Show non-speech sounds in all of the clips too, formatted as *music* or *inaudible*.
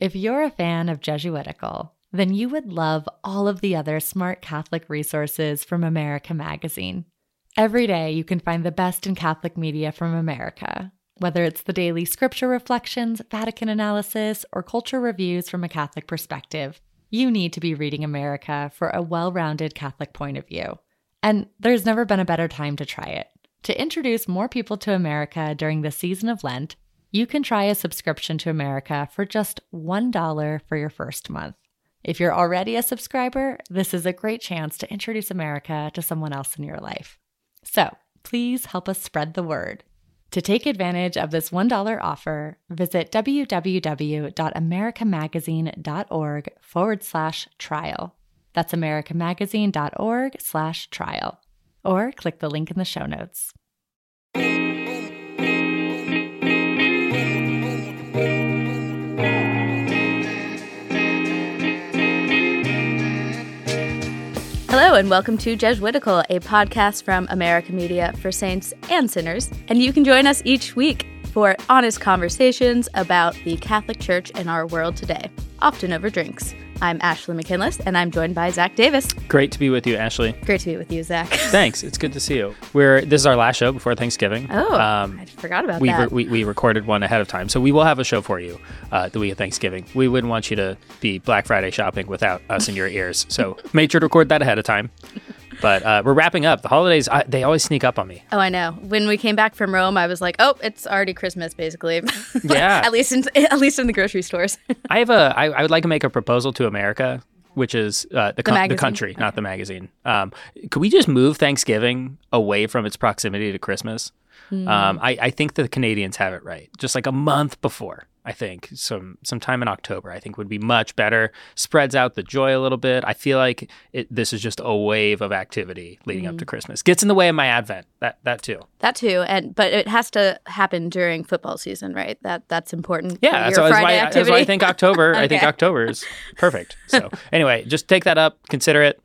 If you're a fan of Jesuitical, then you would love all of the other smart Catholic resources from America Magazine. Every day, you can find the best in Catholic media from America, whether it's the daily scripture reflections, Vatican analysis, or culture reviews from a Catholic perspective. You need to be reading America for a well rounded Catholic point of view. And there's never been a better time to try it. To introduce more people to America during the season of Lent, you can try a subscription to America for just $1 for your first month. If you're already a subscriber, this is a great chance to introduce America to someone else in your life. So please help us spread the word. To take advantage of this $1 offer, visit www.americamagazine.org forward slash trial. That's americamagazine.org slash trial. Or click the link in the show notes. And welcome to Jesuitical, a podcast from America Media for saints and sinners. And you can join us each week for honest conversations about the Catholic Church and our world today, often over drinks. I'm Ashley McKinless, and I'm joined by Zac Davis. Great to be with you, Ashley. Great to be with you, Zac. *laughs* Thanks. It's good to see you. We're this is our last show before Thanksgiving. Oh, I forgot about we, that. re- we we recorded one ahead of time, so we will have a show for you uh, the week of Thanksgiving. We wouldn't want you to be Black Friday shopping without us in your ears, so *laughs* made sure to record that ahead of time. But uh, we're wrapping up. The holidays I, they always sneak up on me. Oh, I know. When we came back from Rome, I was like, "Oh, it's already Christmas, basically." *laughs* Yeah. at least in *laughs* at least in the grocery stores. *laughs* I have a I, I would like to make a proposal to America, which is uh, the, the magazine? country, not the magazine. Um, could we just move Thanksgiving away from its proximity to Christmas? Hmm. Um, I, I think the Canadians have it right. Just like a month before, I think some sometime in October, I think would be much better. Spreads out the joy a little bit. I feel like it, this is just a wave of activity leading up to Hmm. Christmas. Gets in the way of my Advent. That that too. that too, and but it has to happen during football season, right? That that's important. Yeah, that's, your why- that's Friday why, that's why I think October. *laughs* I think October is perfect. So *laughs* anyway, just take that up, consider it.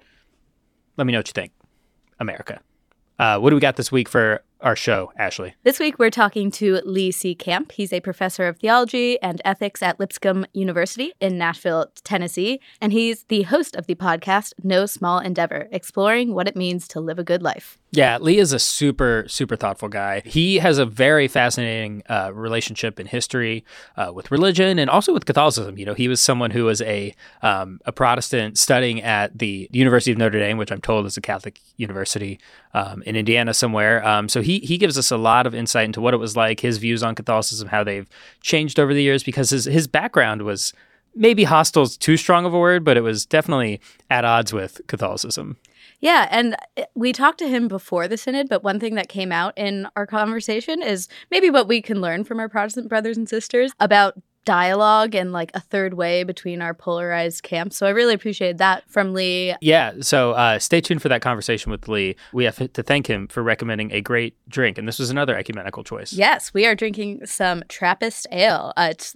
Let me know what you think. America. Uh, what do we got this week for our show, Ashley? This week, we're talking to Lee C. Camp. He's a professor of theology and ethics at Lipscomb University in Nashville, Tennessee, and he's the host of the podcast No Small Endeavor, exploring what it means to live a good life. Yeah, Lee is a super, super thoughtful guy. He has a very fascinating uh, relationship in history uh, with religion and also with Catholicism. You know, he was someone who was a um, a Protestant studying at the University of Notre Dame, which I'm told is a Catholic university um, in Indiana somewhere. Um, so he he gives us a lot of insight into what it was like, his views on Catholicism, how they've changed over the years, because his his background was maybe hostile is too strong of a word, but it was definitely at odds with Catholicism. Yeah, and uh, we talked to him before the synod, but one thing that came out in our conversation is maybe what we can learn from our Protestant brothers and sisters about dialogue and like a third way between our polarized camps. So I really appreciated that from Lee. Yeah, so uh, stay tuned for that conversation with Lee. We have to thank him for recommending a great drink, and this was another ecumenical choice. Yes, we are drinking some Trappist ale. Uh, it's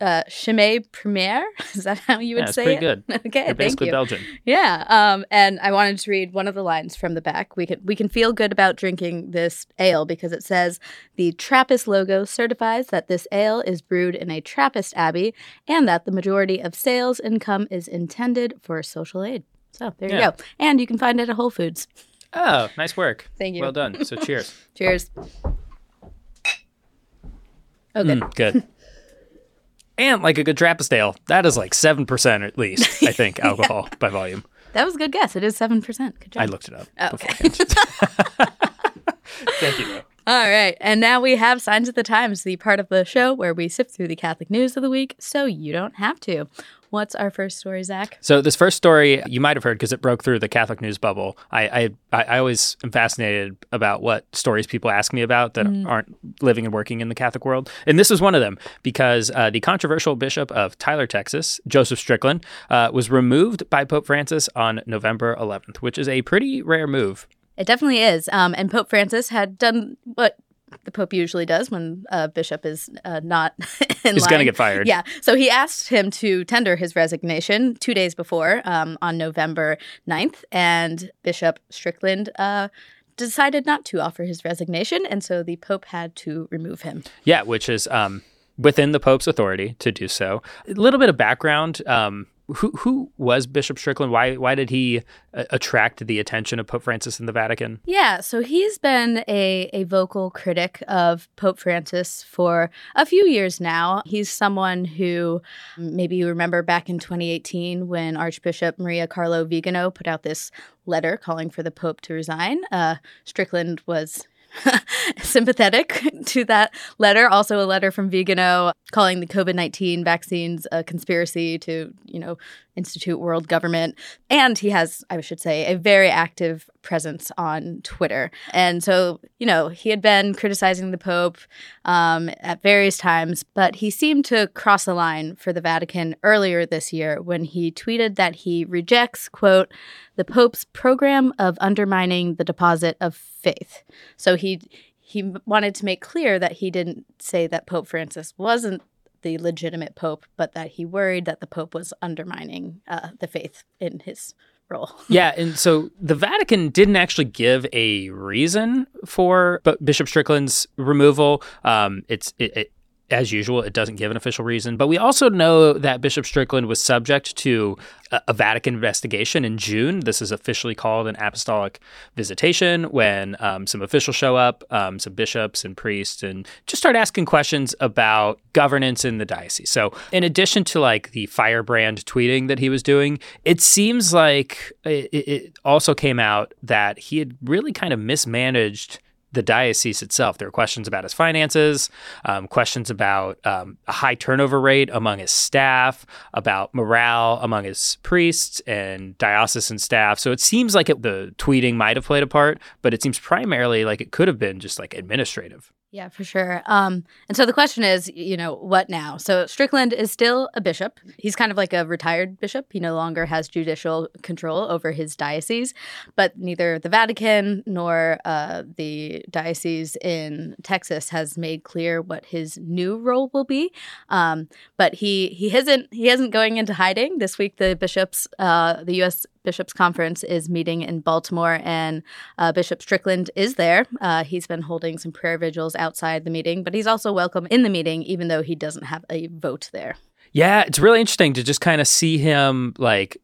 uh, Chimay Premiere. *laughs* Is that how you would Yeah, say pretty it? good. *laughs* okay, You're thank basically you. Belgian. Yeah, um, and I wanted to read one of the lines from the back. We can we can feel good about drinking this ale because it says the Trappist logo certifies that this ale is brewed in a Trappist abbey and that the majority of sales income is intended for social aid. So there you go, and you can find it at Whole Foods. Oh, nice work. Thank you. Well done. So cheers. *laughs* Cheers. Oh, good. Mm, good. And like a good Trappist ale, that is like 7% at least, *laughs* I think, alcohol by volume. That was a good guess. It is seven percent. Good job. I looked it up. Oh, okay. *laughs* Thank you. though. All right. And now we have Signs of the Times, the part of the show where we sift through the Catholic news of the week so you don't have to. What's our first story, Zac? So this first story you might have heard because it broke through the Catholic news bubble. I, I I always am fascinated about what stories people ask me about that aren't living and working in the Catholic world, and this is one of them because uh, the controversial bishop of Tyler, Texas, Joseph Strickland, uh, was removed by Pope Francis on November 11th, which is a pretty rare move. It definitely is. Um, and Pope Francis had done what the Pope usually does when a bishop is uh, not *laughs* in He's line. gonna get fired. Yeah. So he asked him to tender his resignation two days before um, on November 9th. And Bishop Strickland uh, decided not to offer his resignation. And so the Pope had to remove him. Yeah, which is um, within the Pope's authority to do so. A little bit of background. Um, who who was Bishop Strickland? Why why did he uh, attract the attention of Pope Francis in the Vatican? Yeah, so he's been a a vocal critic of Pope Francis for a few years now. He's someone who maybe you remember back in 2018 when Archbishop Maria Carlo Vigano put out this letter calling for the Pope to resign. Uh, Strickland was *laughs* sympathetic to that letter. Also, a letter from Vigano calling the COVID nineteen vaccines a conspiracy to, you know, institute world government. And he has, I should say, a very active presence on Twitter. And so, you know, he had been criticizing the Pope um, at various times, but he seemed to cross the line for the Vatican earlier this year when he tweeted that he rejects, quote, the Pope's program of undermining the deposit of faith. So he he wanted to make clear that he didn't say that Pope Francis wasn't the legitimate pope, but that he worried that the pope was undermining uh, the faith in his role. *laughs* yeah, and so the Vatican didn't actually give a reason for Bishop Strickland's removal. Um, it's it, it, as usual, it doesn't give an official reason. But we also know that Bishop Strickland was subject to a, Vatican investigation in June. This is officially called an apostolic visitation when um, some officials show up, um, some bishops and priests, and just start asking questions about governance in the diocese. So, in addition to like the firebrand tweeting that he was doing, it seems like it, it also came out that he had really kind of mismanaged the diocese itself. There were questions about his finances, um, questions about um, a high turnover rate among his staff, about morale among his priests and diocesan staff. So it seems like it, the tweeting might have played a part, but it seems primarily like it could have been just like administrative. Yeah, for sure. Um, and so the question is, you know, what now? So Strickland is still a bishop. He's kind of like a retired bishop. He no longer has judicial control over his diocese, but neither the Vatican nor uh, the diocese in Texas has made clear what his new role will be. Um, but he he hasn't he isn't going into hiding. This week, the bishops, uh, the U.S. Bishops Conference is meeting in Baltimore, and uh, Bishop Strickland is there. Uh, he's been holding some prayer vigils outside the meeting, but he's also welcome in the meeting, even though he doesn't have a vote there. Yeah, it's really interesting to just kind of see him like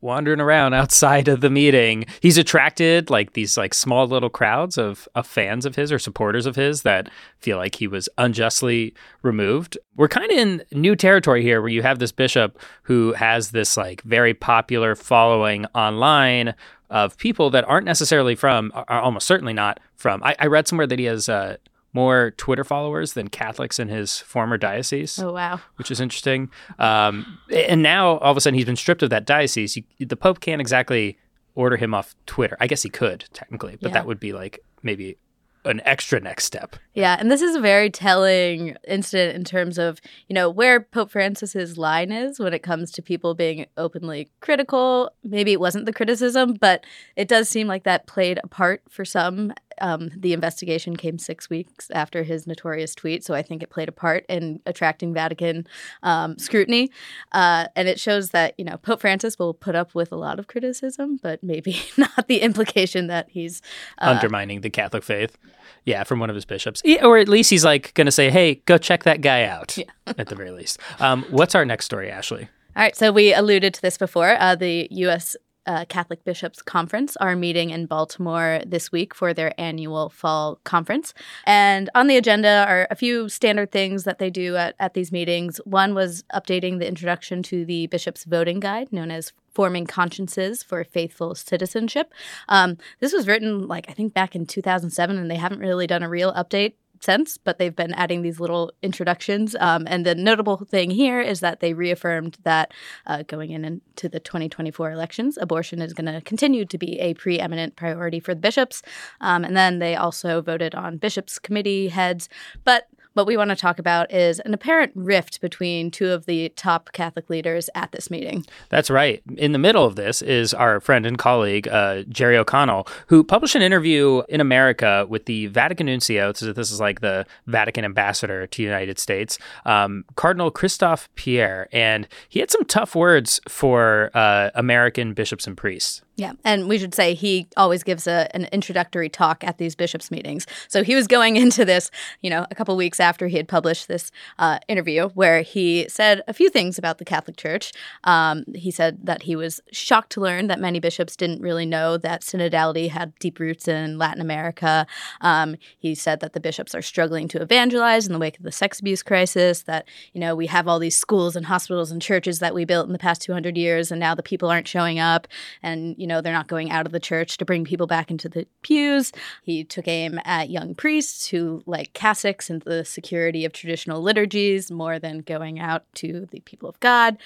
wandering around *laughs* outside of the meeting. He's attracted like these like small little crowds of, of fans of his or supporters of his that feel like he was unjustly removed. We're kind of in new territory here where you have this bishop who has this like very popular following online of people that aren't necessarily from, are almost certainly not from. I, I read somewhere that he has uh, more Twitter followers than Catholics in his former diocese. Oh wow, which is interesting. Um, and now all of a sudden he's been stripped of that diocese. You, the Pope can't exactly order him off Twitter. I guess he could technically, but yeah. that would be like maybe an extra next step. Yeah, and this is a very telling incident in terms of, you know, where Pope Francis's line is when it comes to people being openly critical. Maybe it wasn't the criticism, but it does seem like that played a part for some um, the investigation came six weeks after his notorious tweet, so I think it played a part in attracting Vatican um, scrutiny. Uh, and it shows that you know Pope Francis will put up with a lot of criticism, but maybe *laughs* not the implication that he's uh, undermining the Catholic faith. Yeah, from one of his bishops, yeah, or at least he's like going to say, "Hey, go check that guy out." Yeah. *laughs* at the very least. Um, what's our next story, Ashley? All right, so we alluded to this before. Uh, the U.S uh, Catholic Bishops Conference are meeting in Baltimore this week for their annual fall conference. And on the agenda are a few standard things that they do at, at these meetings. One was updating the introduction to the Bishop's Voting Guide, known as Forming Consciences for Faithful Citizenship. Um, this was written, like, I think back in 2007, and they haven't really done a real update sense, but they've been adding these little introductions. Um, and the notable thing here is that they reaffirmed that uh, going in into the 2024 elections, abortion is going to continue to be a preeminent priority for the bishops. Um, and then they also voted on bishops' committee heads. But what we want to talk about is an apparent rift between two of the top Catholic leaders at this meeting. That's right. In the middle of this is our friend and colleague, uh, Jerry O'Connell, who published an interview in America with the Vatican Nuncio. So this is like the Vatican ambassador to the United States, um, Cardinal Christophe Pierre. And he had some tough words for uh, American bishops and priests. Yeah, and we should say he always gives a, an introductory talk at these bishops' meetings. So he was going *laughs* into this, you know, a couple weeks after he had published this uh, interview where he said a few things about the Catholic Church. Um, he said that he was shocked to learn that many bishops didn't really know that synodality had deep roots in Latin America. Um, he said that the bishops are struggling to evangelize in the wake of the sex abuse crisis, that, you know, we have all these schools and hospitals and churches that we built in the past 200 years, and now the people aren't showing up. And, you know, they're not going out of the church to bring people back into the pews. He took aim at young priests who like cassocks and the security of traditional liturgies more than going out to the people of God.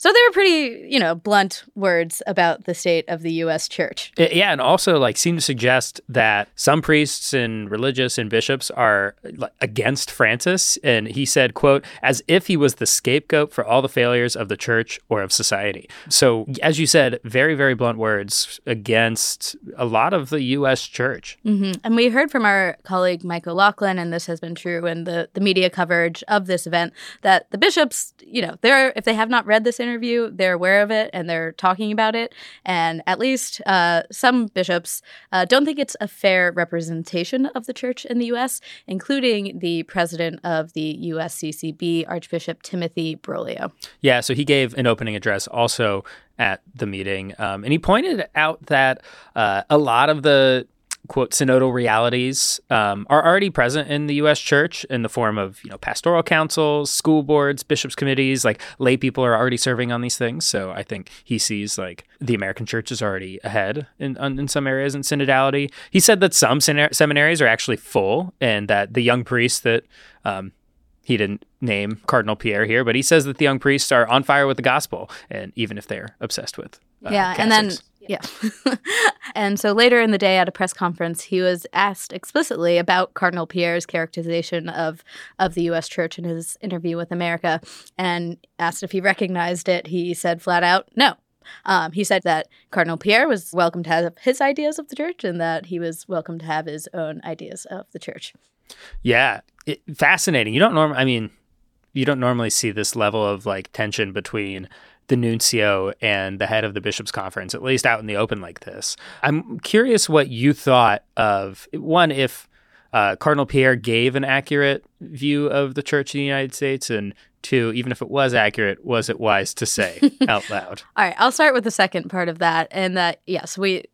So they were pretty, you know, blunt words about the state of the U.S. church. Yeah, and also like seem to suggest that some priests and religious and bishops are against Francis, and he said, "quote as if he was the scapegoat for all the failures of the church or of society." So, as you said, very very blunt words against a lot of the U.S. church. Mm-hmm. And we heard from our colleague Michael O'Loughlin, and this has been true in the the media coverage of this event, that the bishops, you know, they're if they have not read this interview interview, they're aware of it and they're talking about it. And at least uh, some bishops uh, don't think it's a fair representation of the church in the U.S., including the president of the USCCB, Archbishop Timothy Broglio. Yeah, so he gave an opening address also at the meeting. Um, and he pointed out that uh, a lot of the quote synodal realities um, are already present in the U.S. Church in the form of you know pastoral councils, school boards, bishops' committees. Like lay people are already serving on these things. So I think he sees like the American Church is already ahead in in some areas in synodality. He said that some seminaries are actually full, and that the young priests that um, he didn't name Cardinal Pierre here, but he says that the young priests are on fire with the gospel, and even if they're obsessed with uh, yeah, and then yeah. *laughs* and so later in the day at a press conference, he was asked explicitly about Cardinal Pierre's characterization of of the US church in his interview with America and asked if he recognized it. He said flat out, "No." Um, he said that Cardinal Pierre was welcome to have his ideas of the church and that he was welcome to have his own ideas of the church. Yeah, it, fascinating. You don't normally, I mean, you don't normally see this level of like tension between the nuncio and the head of the bishops conference at least out in the open like this. I'm curious what you thought of one if uh, cardinal pierre gave an accurate view of the church in the united states and two even if it was accurate was it wise to say *laughs* out loud? All right i'll start with the second part of that and that yes we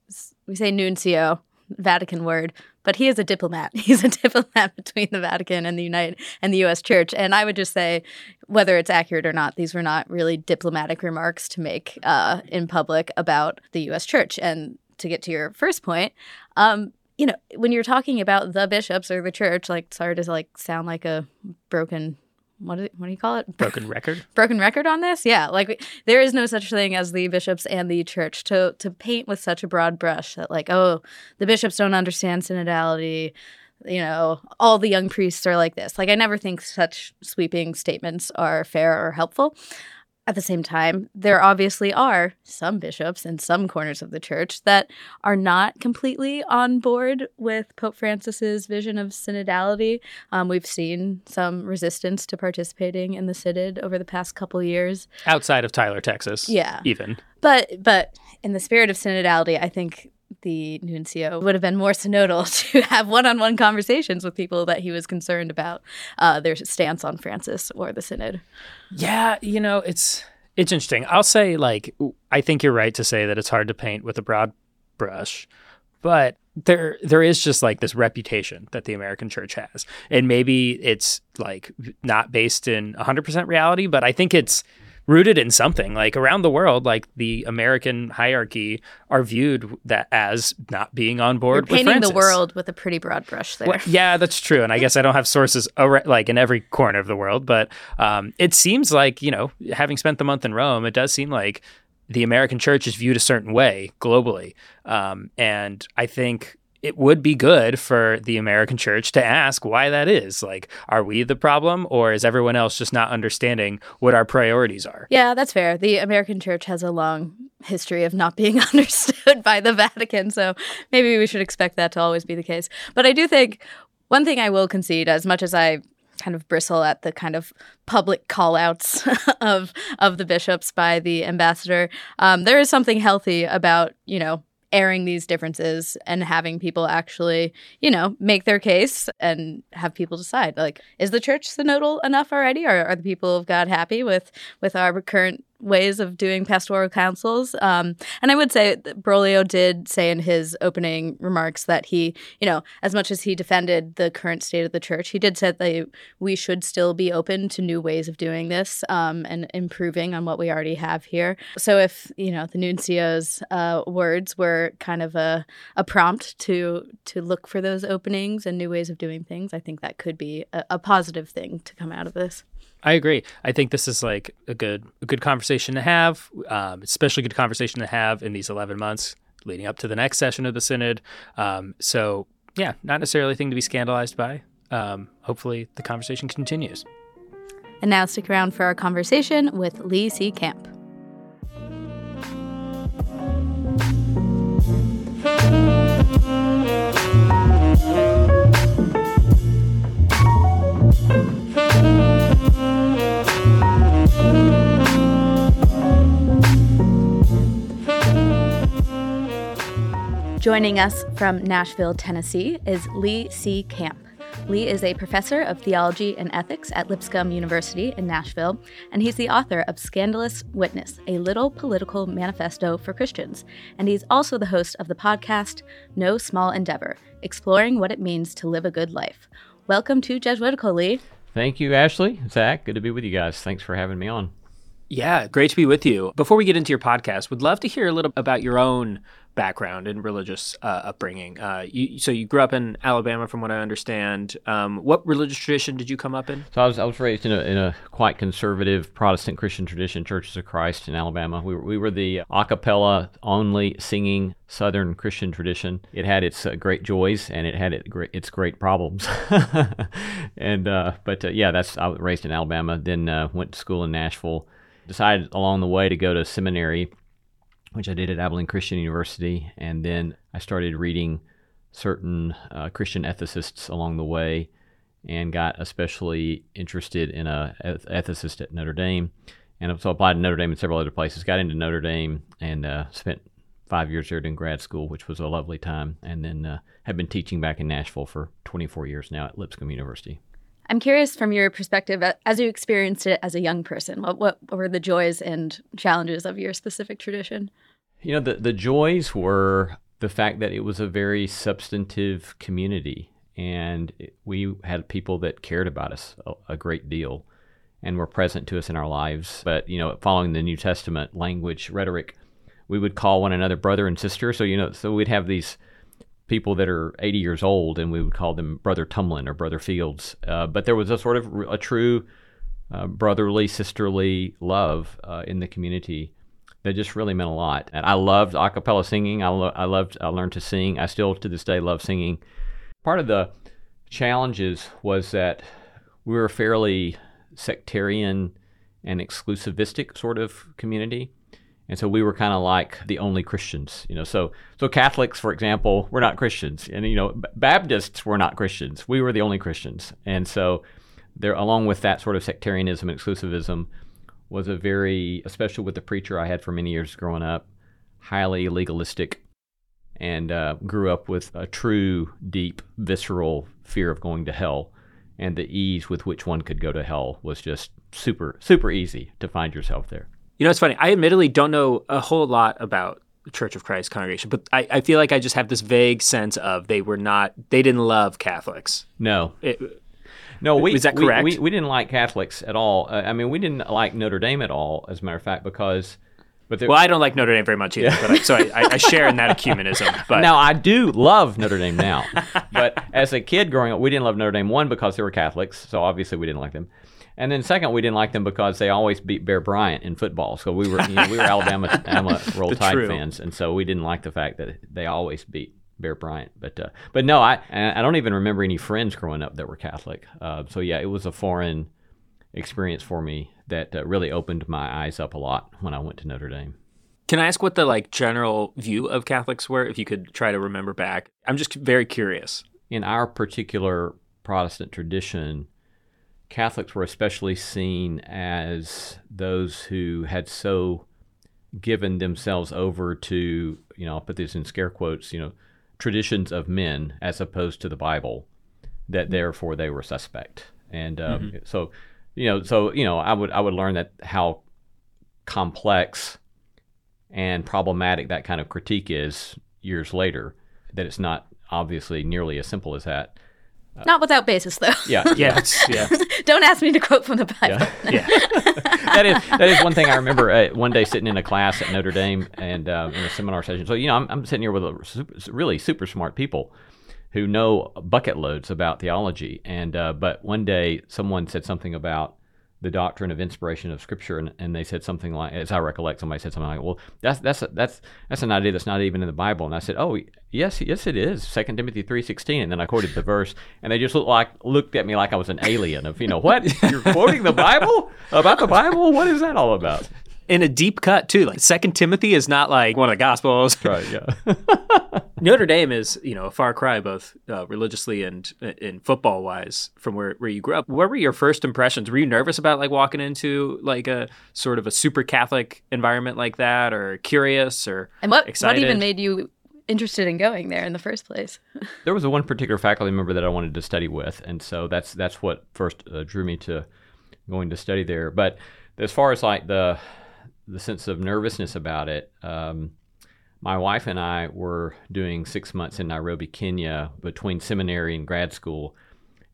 we say nuncio vatican word but he is a diplomat. *laughs* He's a diplomat between the Vatican and the United and the U.S. Church. And I would just say, whether it's accurate or not, these were not really diplomatic remarks to make uh, in public about the U.S. Church. And to get to your first point, um, you know, when you're talking about the bishops or the church, like sorry to like sound like a broken what do, you, what do you call it? Broken record. *laughs* Broken record on this? Yeah, like there is no such thing as the bishops and the church to to paint with such a broad brush that like oh the bishops don't understand synodality, you know all the young priests are like this. Like I never think such sweeping statements are fair or helpful. At the same time, there obviously are some bishops in some corners of the church that are not completely on board with Pope Francis's vision of synodality. Um, we've seen some resistance to participating in the synod over the past couple years, outside of Tyler, Texas. Yeah, even. But but in the spirit of synodality, I think the nuncio would have been more synodal *laughs* to have one-on-one conversations with people that he was concerned about uh, their stance on Francis or the synod. Yeah, you know, it's it's interesting. I'll say like I think you're right to say that it's hard to paint with a broad brush, but there there is just like this reputation that the American church has. And maybe it's like not based in 100% reality, but I think it's rooted in something. Like around the world like the american hierarchy are viewed that as not being on board You're painting the world with a pretty broad brush there. Well, yeah that's true and i guess i don't have sources like in every corner of the world but um, it seems like you know having spent the month in rome it does seem like the american church is viewed a certain way globally. Um, and i think it would be good for the American church to ask why that is. Like, are we the problem or is everyone else just not understanding what our priorities are? Yeah, that's fair. The American church has a long history of not being *laughs* understood by the Vatican. So maybe we should expect that to always be the case. But I do think one thing I will concede, as much as I kind of bristle at the kind of public call outs *laughs* of of the bishops by the ambassador. Um, there is something healthy about, you know, airing these differences and having people actually, you know, make their case and have people decide. Like, is the church synodal enough already? Or are the people of God happy with with our current ways of doing pastoral councils. Um, and I would say Broglio did say in his opening remarks that he, you know, as much as he defended the current state of the church, he did say that we should still be open to new ways of doing this um, and improving on what we already have here. So if, you know, the nuncio's uh, words were kind of a, a prompt to to look for those openings and new ways of doing things, I think that could be a, a positive thing to come out of this. I agree. I think this is like a good a good conversation to have, um, especially good conversation to have in these 11 months leading up to the next session of the synod. Um, so yeah, not necessarily a thing to be scandalized by. Um, hopefully, the conversation continues. And now stick around for our conversation with Lee C. Camp. Joining us from Nashville, Tennessee is Lee C. Camp. Lee is a professor of theology and ethics at Lipscomb University in Nashville, and he's the author of Scandalous Witness, a little political manifesto for Christians. And he's also the host of the podcast No Small Endeavor, exploring what it means to live a good life. Welcome to Jesuitical, Lee. Thank you, Ashley. Zac, good to be with you guys. Thanks for having me on. Yeah, great to be with you. Before we get into your podcast, would love to hear a little about your own background and religious uh, upbringing. Uh, you, so you grew up in Alabama, from what I understand. Um, what religious tradition did you come up in? So I was, I was raised in a, in a quite conservative Protestant Christian tradition, Churches of Christ in Alabama. We were, we were the a cappella only singing Southern Christian tradition. It had its uh, great joys and it had it its great problems. *laughs* and uh, but uh, yeah, that's I was raised in Alabama. Then uh, went to school in Nashville. Decided along the way to go to seminary which I did at Abilene Christian University. And then I started reading certain uh, Christian ethicists along the way and got especially interested in a ethicist at Notre Dame. And so I applied to Notre Dame and several other places, got into Notre Dame and uh, spent five years there in grad school, which was a lovely time. And then uh, have been teaching back in Nashville for 24 years now at Lipscomb University. I'm curious from your perspective, as you experienced it as a young person, what, what were the joys and challenges of your specific tradition? You know, the, the joys were the fact that it was a very substantive community and we had people that cared about us a, a, great deal and were present to us in our lives. But, you know, following the New Testament language, rhetoric, we would call one another brother and sister. So, you know, so we'd have these people that are 80 years old, and we would call them Brother Tumlin or Brother Fields. Uh, but there was a sort of a true uh, brotherly, sisterly love uh, in the community that just really meant a lot. And I loved a cappella singing. I, lo- I loved, I learned to sing. I still to this day love singing. Part of the challenges was that we were a fairly sectarian and exclusivistic sort of community and so we were kind of like the only Christians, you know. So so Catholics, for example, were not Christians, and you know Baptists were not Christians. We were the only Christians, and so there, along with that sort of sectarianism and exclusivism, was a very, especially with the preacher I had for many years growing up, highly legalistic, and uh, grew up with a true, deep, visceral fear of going to hell, and the ease with which one could go to hell was just super, super easy to find yourself there. You know, it's funny. I admittedly don't know a whole lot about the Church of Christ congregation, but I, I feel like I just have this vague sense of they were not, they didn't love Catholics. No. It, no, we, is that correct? We, we, we, didn't like Catholics at all. Uh, I mean, we didn't like Notre Dame at all, as a matter of fact, because. But well, I don't like Notre Dame very much either, yeah. but I, so I, I, share in that ecumenism. *laughs* But now I do love Notre Dame now, but as a kid growing up, we didn't love Notre Dame one because they were Catholics, so obviously we didn't like them, and then second, we didn't like them because they always beat Bear Bryant in football. So we were you know, we were Alabama, Alabama *laughs* Roll Tide true. fans, and so we didn't like the fact that they always beat Bear Bryant. But uh, but no, I I don't even remember any friends growing up that were Catholic. Uh, so yeah, it was a foreign experience for me that uh, really opened my eyes up a lot when I went to Notre Dame. Can I ask what the like general view of Catholics were, if you could try to remember back? I'm just very curious. In our particular Protestant tradition, Catholics were especially seen as those who had so given themselves over to, you know, I'll put this in scare quotes, you know, traditions of men as opposed to the Bible, that therefore they were suspect. And um, mm-hmm. so, you know, so you know, I would I would learn that how complex and problematic that kind of critique is years later. That it's not obviously nearly as simple as that. Not without basis, though. Yeah, *laughs* yeah, yeah. *laughs* Don't ask me to quote from the Bible. Yeah, yeah. *laughs* that is that is one thing I remember. Uh, one day sitting in a class at Notre Dame and uh, in a seminar session. So you know, I'm, I'm sitting here with a super, really super smart people who know bucket loads about theology. And uh, but one day someone said something about the doctrine of inspiration of Scripture, and, and they said something like, as I recollect, somebody said something like, "Well, that's that's that's that's an idea that's not even in the Bible." And I said, "Oh, yes, yes, it is. Second Timothy three sixteen. And then I quoted the verse, and they just looked like looked at me like I was an alien. Of you know what *laughs* you're quoting the Bible about the Bible? What is that all about? In a deep cut too. Like Second Timothy is not like one of the Gospels. *laughs* Right. Yeah. *laughs* Notre Dame is you know a far cry both uh, religiously and in football wise from where where you grew up. What were your first impressions? Were you nervous about like walking into like a sort of a super Catholic environment like that, or curious, or and what excited? what even made you interested in going there in the first place? *laughs* there was a one particular faculty member that I wanted to study with, and so that's that's what first uh, drew me to going to study there. But as far as like the the sense of nervousness about it. Um, my wife and I were doing six months in Nairobi, Kenya, between seminary and grad school,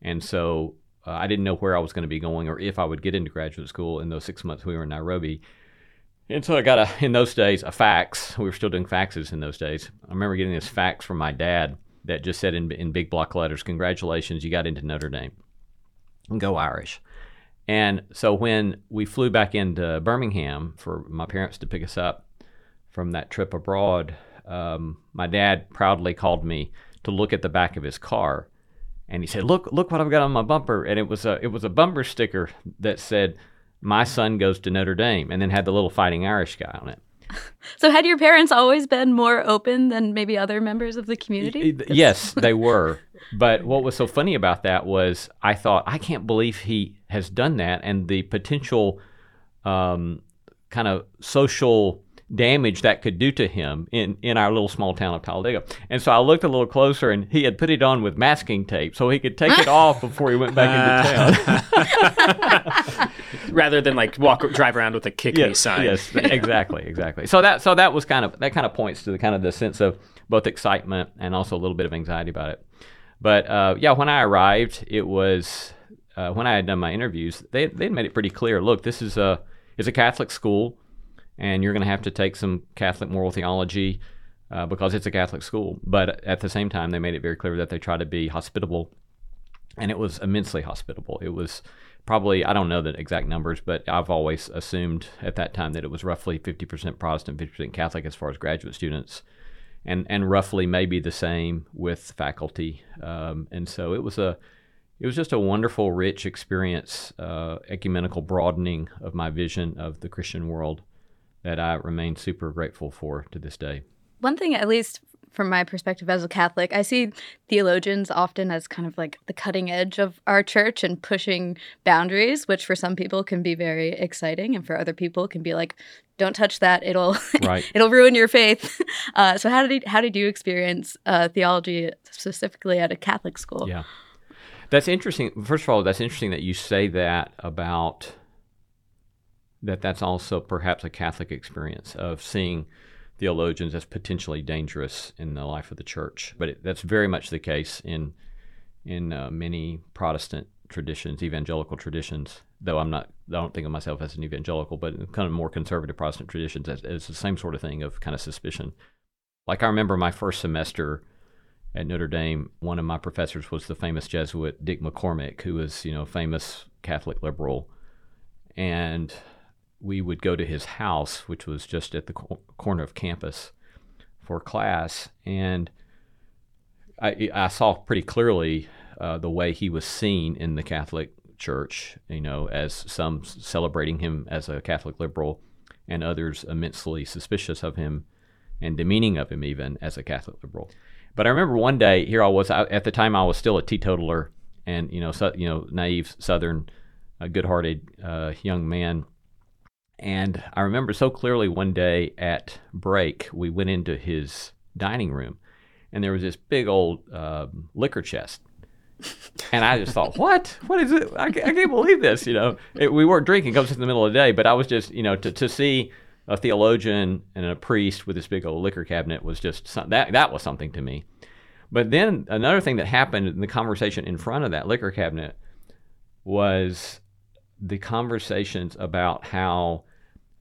and so uh, I didn't know where I was going to be going or if I would get into graduate school in those six months we were in Nairobi. And so I got a *laughs* in those days a fax. We were still doing faxes in those days. I remember getting this fax from my dad that just said in, in big block letters, "Congratulations, you got into Notre Dame. Go Irish." And so when we flew back into Birmingham for my parents to pick us up from that trip abroad, um, my dad proudly called me to look at the back of his car, and he said, "Look, look what I've got on my bumper." And it was a it was a bumper sticker that said, "My son goes to Notre Dame," and then had the little Fighting Irish guy on it. *laughs* So, had your parents always been more open than maybe other members of the community? Yes, they were. But what was so funny about that was I thought, I can't believe he has done that, and the potential um, kind of social damage that could do to him in, in our little small town of Talladega. And so I looked a little closer, and he had put it on with masking tape so he could take it off before he went back into *laughs* town. *laughs* Rather than like walk drive around with a kick yes, sign. Yes, *laughs* exactly, exactly. So that so that was kind of that kind of points to the kind of the sense of both excitement and also a little bit of anxiety about it. But uh, yeah, when I arrived, it was uh, when I had done my interviews. They they made it pretty clear. Look, this is a is a Catholic school, and you're going to have to take some Catholic moral theology uh, because it's a Catholic school. But at the same time, they made it very clear that they try to be hospitable, and it was immensely hospitable. It was probably I don't know the exact numbers, but I've always assumed at that time that it was roughly 50% Protestant, 50% Catholic as far as graduate students and and roughly maybe the same with faculty. Um, and so it was a it was just a wonderful, rich experience, uh, ecumenical broadening of my vision of the Christian world that I remain super grateful for to this day. One thing, at least from my perspective as a Catholic, I see theologians often as kind of like the cutting edge of our church and pushing boundaries, which for some people can be very exciting, and for other people can be like, "Don't touch that; it'll *laughs* right. it'll ruin your faith." *laughs* Uh, so, how did how did you experience uh, theology specifically at a Catholic school? Yeah, that's interesting. First of all, that's interesting that you say that about that. That's also perhaps a Catholic experience of seeing theologians as potentially dangerous in the life of the church. But it, that's very much the case in in uh, many Protestant traditions, evangelical traditions. Though I'm not, I don't think of myself as an evangelical, but kind of more conservative Protestant traditions, it's the same sort of thing of kind of suspicion. Like I remember my first semester at Notre Dame, one of my professors was the famous Jesuit Dick McCormick, who was you know famous Catholic liberal, and we would go to his house, which was just at the co- corner of campus, for class, and I, I saw pretty clearly uh, the way he was seen in the Catholic Church. You know, as some celebrating him as a Catholic liberal, and others immensely suspicious of him and demeaning of him even as a Catholic liberal. But I remember one day here I was I, at the time I was still a teetotaler and you know you know naive Southern a good-hearted uh, young man. And I remember so clearly one day at break, we went into his dining room, and there was this big old um, liquor chest. and I just thought, what? What is it? I, can't- I can't believe this. You know, it, we weren't drinking; comes in the middle of the day. But I was just, you know, to, to see a theologian and a priest with this big old liquor cabinet was just some, that that was something to me. But then another thing that happened in the conversation in front of that liquor cabinet was the conversations about how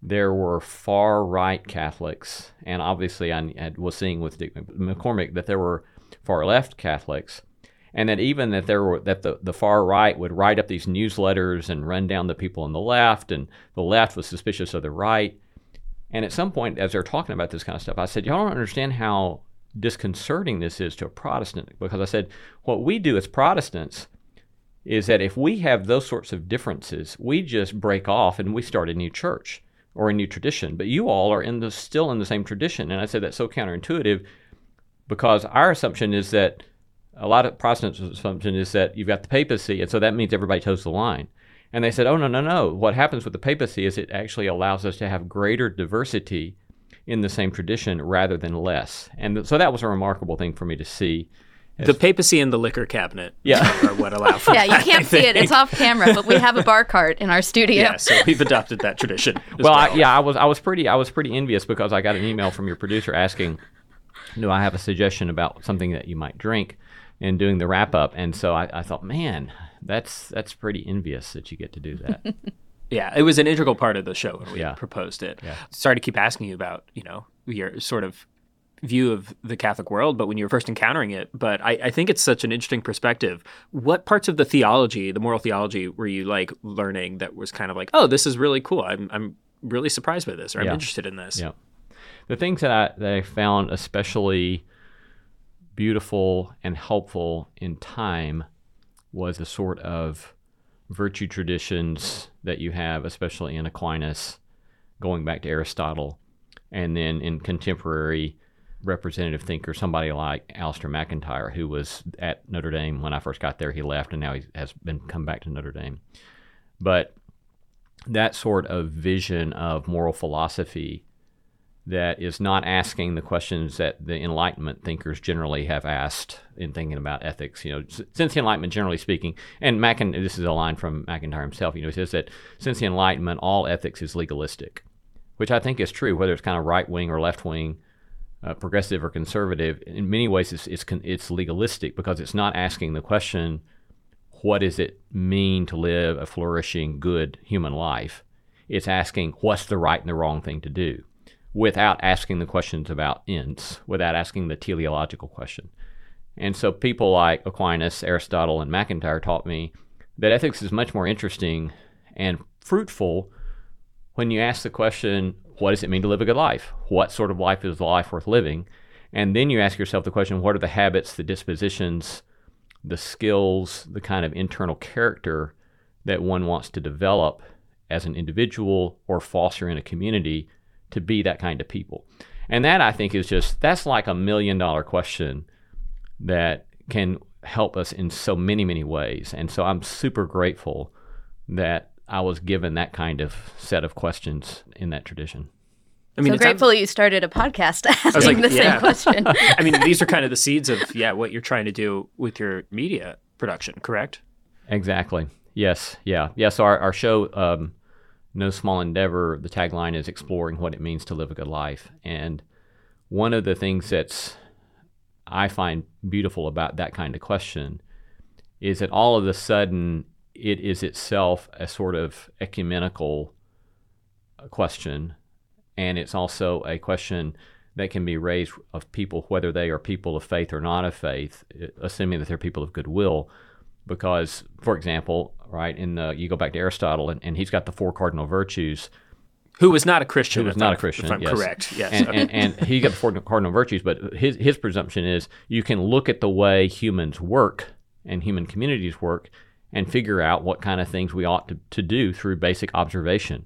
there were far right Catholics, and obviously I was seeing with Dick McCormick that there were far left Catholics, and that even that there were that the, the far right would write up these newsletters and run down the people on the left, and the left was suspicious of the right. And at some point, as they're talking about this kind of stuff, I said, Y'all don't understand how disconcerting this is to a Protestant. Because I said, What we do as Protestants is that if we have those sorts of differences, we just break off and we start a new church or a new tradition. But you all are in the still in the same tradition. And I said that's so counterintuitive because our assumption is that a lot of Protestants' assumption is that you've got the papacy, and so that means everybody toes the line. And they said, oh, no, no, no. What happens with the papacy is it actually allows us to have greater diversity in the same tradition rather than less. And th- so that was a remarkable thing for me to see. The papacy and the liquor cabinet Yeah. are what allow for *laughs* Yeah, you can't I see it. It's off camera, but we have a bar cart in our studio. Yeah, so we've adopted that tradition. *laughs* as well, I, yeah, I was I was pretty I was pretty envious because I got an email from your producer asking, "Do I have a suggestion about something that you might drink?" And doing the wrap up, and so I, I thought, man, that's that's pretty envious that you get to do that. *laughs* Yeah, it was an integral part of the show when we Yeah. proposed it. Yeah. Sorry to keep asking you about, you know, your sort of view of the Catholic world, but when you were first encountering it, but I, I think it's such an interesting perspective. What parts of the theology, the moral theology, were you like learning that was kind of like, oh, this is really cool. I'm I'm really surprised by this, or I'm interested in this. Yeah. The things that I, that I found especially beautiful and helpful in time was the sort of virtue traditions that you have, especially in Aquinas, going back to Aristotle, and then in contemporary representative thinker, somebody like Alasdair MacIntyre, who was at Notre Dame when I first got there. He left, and now he has been come back to Notre Dame. But that sort of vision of moral philosophy that is not asking the questions that the Enlightenment thinkers generally have asked in thinking about ethics. You know, since the Enlightenment, generally speaking, and Mackin, this is a line from MacIntyre himself. You know, he says that since the Enlightenment, all ethics is legalistic, which I think is true, whether it's kind of right wing or left wing. Uh, progressive or conservative, in many ways, it's, it's it's legalistic because it's not asking the question, what does it mean to live a flourishing, good human life? It's asking what's the right and the wrong thing to do without asking the questions about ends, without asking the teleological question. And so people like Aquinas, Aristotle, and MacIntyre taught me that ethics is much more interesting and fruitful when you ask the question, what does it mean to live a good life? What sort of life is life worth living? And then you ask yourself the question, what are the habits, the dispositions, the skills, the kind of internal character that one wants to develop as an individual or foster in a community to be that kind of people. And that I think is just that's like a million dollar question that can help us in so many many ways. And so I'm super grateful that I was given that kind of set of questions in that tradition. I mean, so it sounds- grateful you started a podcast *laughs* asking like, the yeah. same question. *laughs* I mean, these are kind of the seeds of yeah what you're trying to do with your media production, correct? Exactly. Yes. Yeah. Yeah. So our, our show, um, No Small Endeavor, the tagline is exploring what it means to live a good life. And one of the things that's I find beautiful about that kind of question is that all of a sudden it is itself a sort of ecumenical question. And it's also a question that can be raised of people, whether they are people of faith or not of faith, assuming that they're people of goodwill because, for example, right in the you go back to Aristotle, and, and he's got the four cardinal virtues, Who was not a Christian? Who was not I'm- a Christian, If I'm yes. correct, yes. and, and, and he got the four cardinal virtues. But his his presumption is you can look at the way humans work and human communities work, and figure out what kind of things we ought to, to do through basic observation.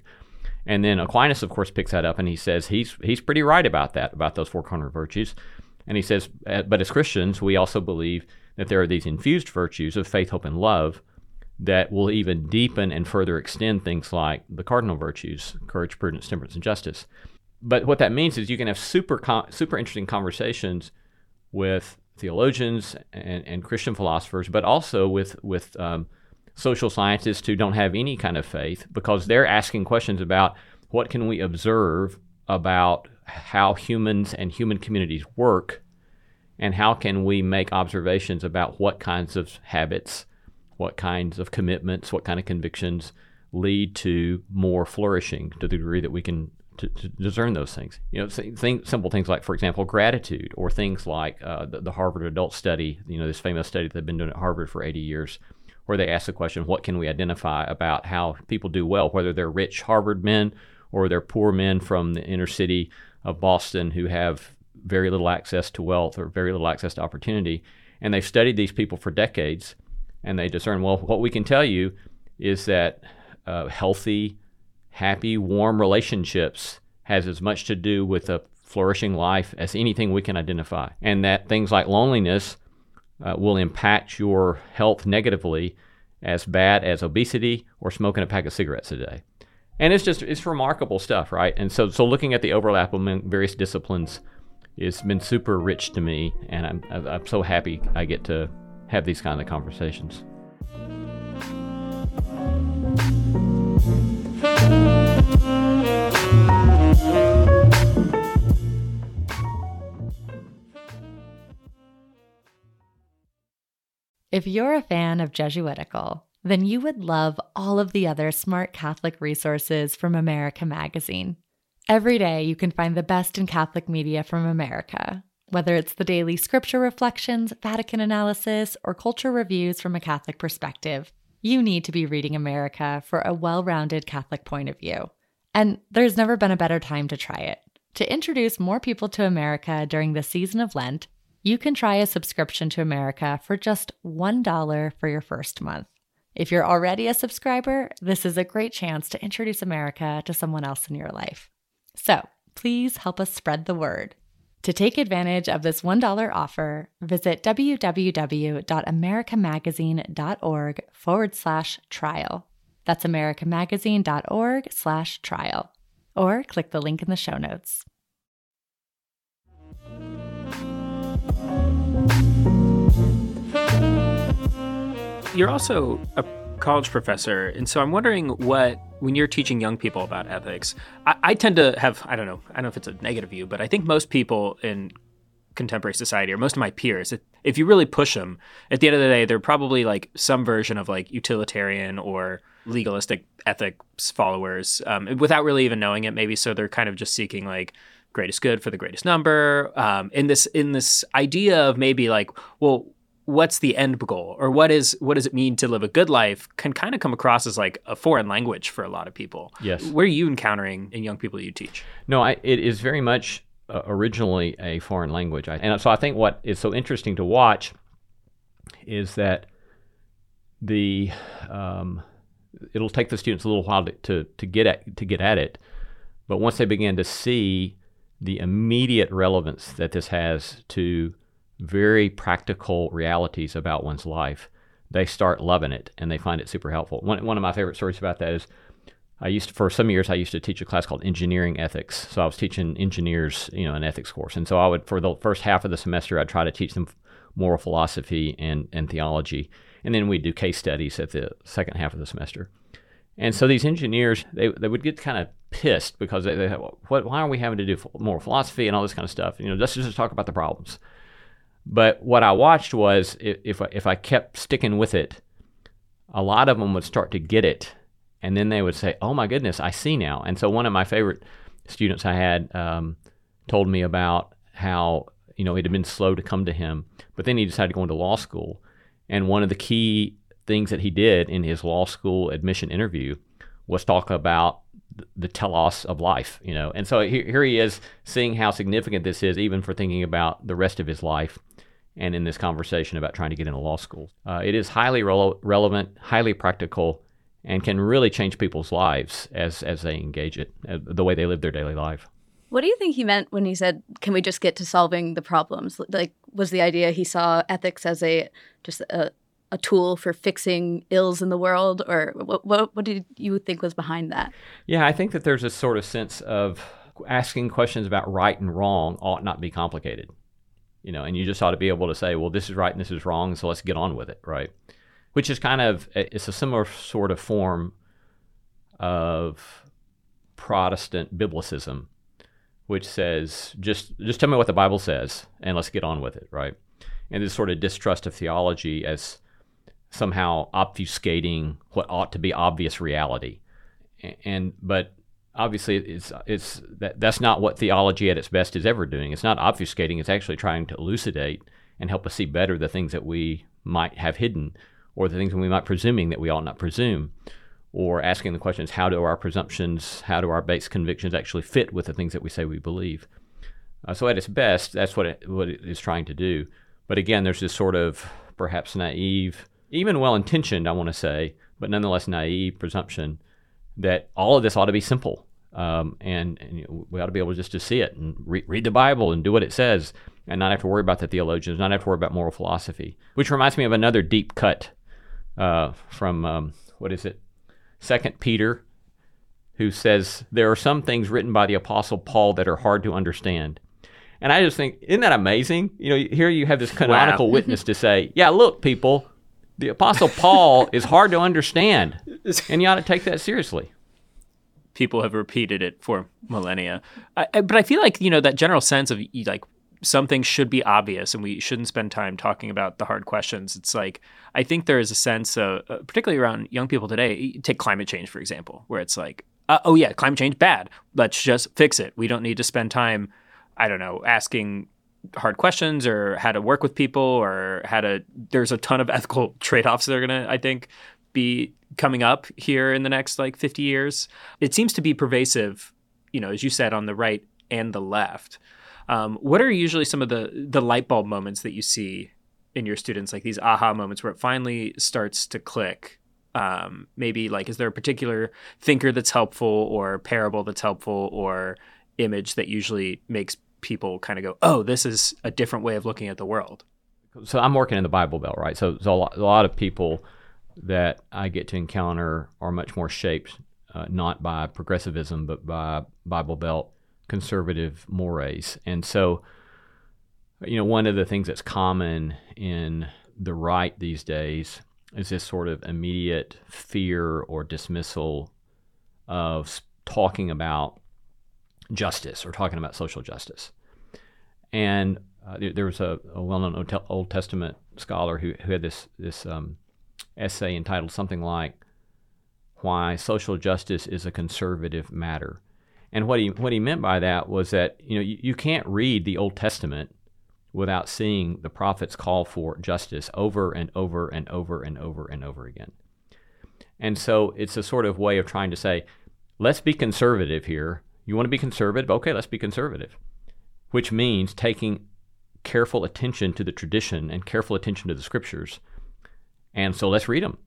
And then Aquinas, of course, picks that up, and he says he's he's pretty right about that, about those four cardinal virtues. And he says, uh, but as Christians, we also believe that there are these infused virtues of faith, hope, and love that will even deepen and further extend things like the cardinal virtues courage, prudence, temperance, and justice. But what that means is you can have super, super interesting conversations with theologians and, and Christian philosophers, but also with, with um, social scientists who don't have any kind of faith because they're asking questions about what can we observe about how humans and human communities work and how can we make observations about what kinds of habits what kinds of commitments, what kind of convictions lead to more flourishing to the degree that we can discern those things. You know, simple things like, for example, gratitude, or things like uh, the, the, Harvard Adult Study. You know, this famous study that they've been doing at Harvard for 80 years, where they ask the question, what can we identify about how people do well, whether they're rich Harvard men or they're poor men from the inner city of Boston who have very little access to wealth or very little access to opportunity. And they've studied these people for decades and they discern, well, what we can tell you is that uh, healthy, happy, warm relationships has as much to do with a flourishing life as anything we can identify. And that things like loneliness uh, will impact your health negatively as bad as obesity or smoking a pack of cigarettes a day. And it's just, it's remarkable stuff, right? And so, so looking at the overlap among various disciplines has been super rich to me. And I'm, I'm so happy I get to have these kind of conversations. If you're a fan of Jesuitical, then you would love all of the other smart Catholic resources from America Magazine. Every day, you can find the best in Catholic media from America whether it's the daily scripture reflections, Vatican analysis, or culture reviews from a Catholic perspective, you need to be reading America for a well rounded Catholic point of view. And there's never been a better time to try it. To introduce more people to America during the season of Lent, you can try a subscription to America for just $1 for your first month. If you're already a subscriber, this is a great chance to introduce America to someone else in your life. So please help us spread the word. To take advantage of this $1 offer, visit www.americamagazine.org forward slash trial. That's americamagazine.org slash trial. Or click the link in the show notes. You're also a college professor, and so I'm wondering what when you're teaching young people about ethics, I, I, tend to have I don't know I don't know if it's a negative view, but I think most people in contemporary society or most of my peers, if you really push them, at the end of the day, they're probably like some version of like utilitarian or legalistic ethics followers, um, without really even knowing it. Maybe so they're kind of just seeking like greatest good for the greatest number. Um, in this in this idea of maybe like well what's the end goal or what is what does it mean to live a good life can kind of come across as like a foreign language for a lot of people. Yes. Where are you encountering in young people you teach? No, I, it is very much uh, originally a foreign language. I, and so I think what is so interesting to watch is that the um, it'll take the students a little while to, to, to get at to get at it, but once they begin to see the immediate relevance that this has to very practical realities about one's life, they start loving it and they find it super helpful. One, one of my favorite stories about that is I used to, for some years I used to teach a class called engineering ethics. So I was teaching engineers, you know, an ethics course. And so I would for the first half of the semester I'd try to teach them moral philosophy and and theology. And then we'd do case studies at the second half of the semester. And so these engineers, they, they would get kind of pissed because they, they what, why are we having to do moral philosophy and all this kind of stuff? You know, let's just talk about the problems. But what I watched was if if I kept sticking with it, a lot of them would start to get it, and then they would say, "Oh my goodness, I see now." And so one of my favorite students I had um, told me about how you know it had been slow to come to him, but then he decided to go into law school, and one of the key things that he did in his law school admission interview was talk about the telos of life, you know. And so here, here he is seeing how significant this is, even for thinking about the rest of his life and in this conversation about trying to get into law school. Uh, it is highly re- relevant, highly practical, and can really change people's lives as, as they engage it, uh, the way they live their daily life. What do you think he meant when he said, "Can we just get to solving the problems?" Like, was the idea he saw ethics as a just a a tool for fixing ills in the world, or what, what, what did you think was behind that? Yeah, I think that there's a sort of sense of asking questions about right and wrong ought not be complicated, you know, and you just ought to be able to say, well, this is right and this is wrong, so let's get on with it, right? Which is kind of it's a similar sort of form of Protestant biblicism, which says just just tell me what the Bible says and let's get on with it, right? And this sort of distrust of theology as somehow obfuscating what ought to be obvious reality. And but obviously it's it's that that's not what theology at its best is ever doing. It's not obfuscating, it's actually trying to elucidate and help us see better the things that we might have hidden or the things that we might presuming that we ought not presume or asking the questions how do our presumptions, how do our base convictions actually fit with the things that we say we believe? Uh, so at its best, that's what it, what it is trying to do. But again, there's this sort of perhaps naive even well intentioned, I want to say, but nonetheless naive presumption that all of this ought to be simple. Um, and, and we ought to be able just to see it and re- read the Bible and do what it says and not have to worry about the theologians, not have to worry about moral philosophy. Which reminds me of another deep cut uh, from, um, what is it, Second Peter, who says, There are some things written by the Apostle Paul that are hard to understand. And I just think, isn't that amazing? You know, here you have this canonical wow. witness to say, Yeah, look, people, the Apostle Paul is hard to understand, *laughs* and you ought to take that seriously. People have repeated it for millennia, I, I, but I feel like you know that general sense of like some things should be obvious, and we shouldn't spend time talking about the hard questions. It's like I think there is a sense, of, uh, particularly around young people today. Take climate change for example, where it's like, uh, oh yeah, climate change bad. Let's just fix it. We don't need to spend time I don't know, asking hard questions or how to work with people or how to there's a ton of ethical *laughs* trade-offs that are going to I think be coming up here in the next like 50 years. It seems to be pervasive, you know, as you said on the right and the left. Um, what are usually some of the the light bulb moments that you see in your students, like these aha moments where it finally starts to click? Um, maybe like, is there a particular thinker that's helpful, or parable that's helpful, or image that usually makes people kind of go, oh, this is a different way of looking at the world? So I'm working in the Bible Belt, right? So, so a, lot, a lot of people that I get to encounter are much more shaped uh, not by progressivism, but by Bible Belt conservative mores. And so, you know, one of the things that's common in the right these days is this sort of immediate fear or dismissal of talking about justice or talking about social justice. And uh, there was a, a well-known Old Testament scholar who, who had this this um, essay entitled something like "Why Social Justice is a Conservative Matter," and what he what he meant by that was that you know you, you can't read the Old Testament without seeing the prophets call for justice over and over and over and over and over again. And so it's a sort of way of trying to say, let's be conservative here. You want to be conservative? Okay, let's be conservative which means taking careful attention to the tradition and careful attention to the scriptures. And so let's read them.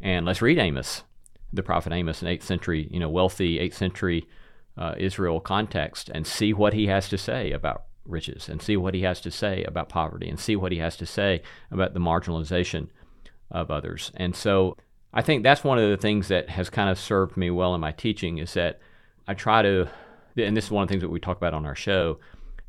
And let's read Amos, the prophet Amos, an 8th century, you know, wealthy 8th century uh, Israel context, and see what he has to say about riches, and see what he has to say about poverty, and see what he has to say about the marginalization of others. And so I think that's one of the things that has kind of served me well in my teaching is that I try to and this is one of the things that we talk about on our show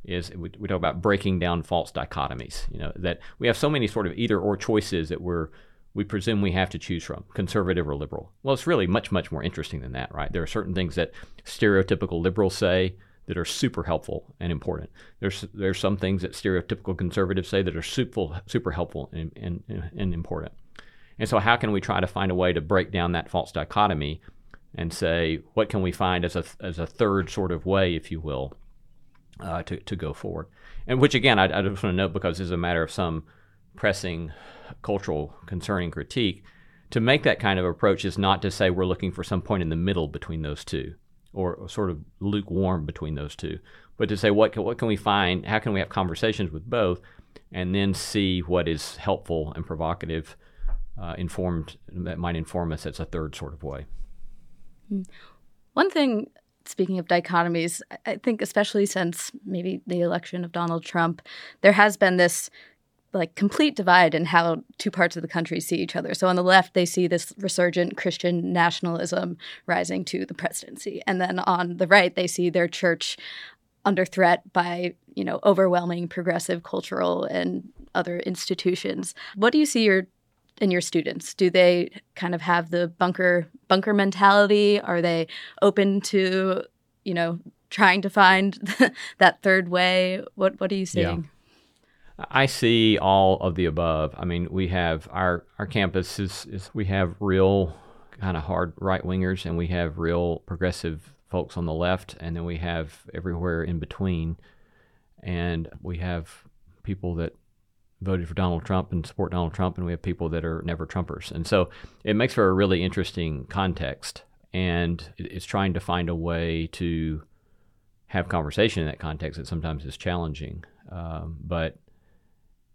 is we, we talk about breaking down false dichotomies you know that we have so many sort of either or choices that we're we presume we have to choose from conservative or liberal. Well it's really much much more interesting than that right? There are certain things that stereotypical liberals say that are super helpful and important. There's there's some things that stereotypical conservatives say that are super super helpful and, and, and important. And so how can we try to find a way to break down that false dichotomy and say what can we find as a as a third sort of way, if you will, uh, to to go forward. And which again, I, I just want to note because it's a matter of some pressing cultural concerning critique. To make that kind of approach is not to say we're looking for some point in the middle between those two, or sort of lukewarm between those two, but to say what can, what can we find? How can we have conversations with both, and then see what is helpful and provocative, uh, informed that might inform us as a third sort of way. One thing, speaking of dichotomies, I think especially since maybe the election of Donald Trump, there has been this like complete divide in how two parts of the country see each other. So on the left, they see this resurgent Christian nationalism rising to the presidency, and then on the right, they see their church under threat by you know overwhelming progressive cultural and other institutions. What do you see your in your students? Do they kind of have the bunker bunker mentality? Are they open to you know trying to find *laughs* that third way? What what are you seeing? Yeah. I see all of the above. I mean, we have our our campus is, is we have real kind of hard right wingers, and we have real progressive folks on the left, and then we have everywhere in between, and we have people that voted for Donald Trump and support Donald Trump, and we have people that are never Trumpers, and so it makes for a really interesting context, and it's trying to find a way to have conversation in that context that sometimes is challenging, um, but